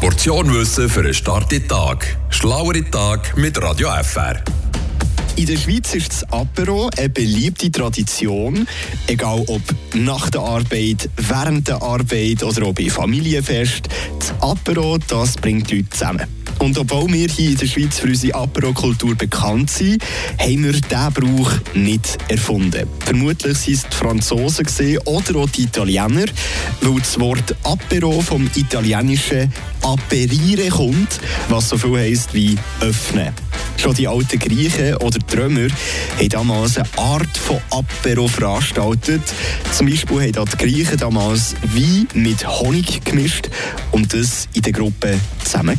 Portion Wissen für einen starken Tag. Schlauere Tag mit Radio FR. In der Schweiz ist das Apero eine beliebte Tradition, egal ob nach der Arbeit, während der Arbeit oder ob bei Familienfest. Das Apero, das bringt Leute zusammen. Und obwohl wir hier in der Schweiz für unsere Apero-Kultur bekannt sind, haben wir diesen Brauch nicht erfunden. Vermutlich waren es die Franzosen oder auch die Italiener, weil das Wort Apero vom italienischen aperire kommt, was so viel heisst wie öffnen. Schon die alten Griechen oder Trömer haben damals eine Art von Apero veranstaltet. Zum Beispiel haben die Griechen damals Wein mit Honig gemischt und das in der Gruppe zusammengenommen.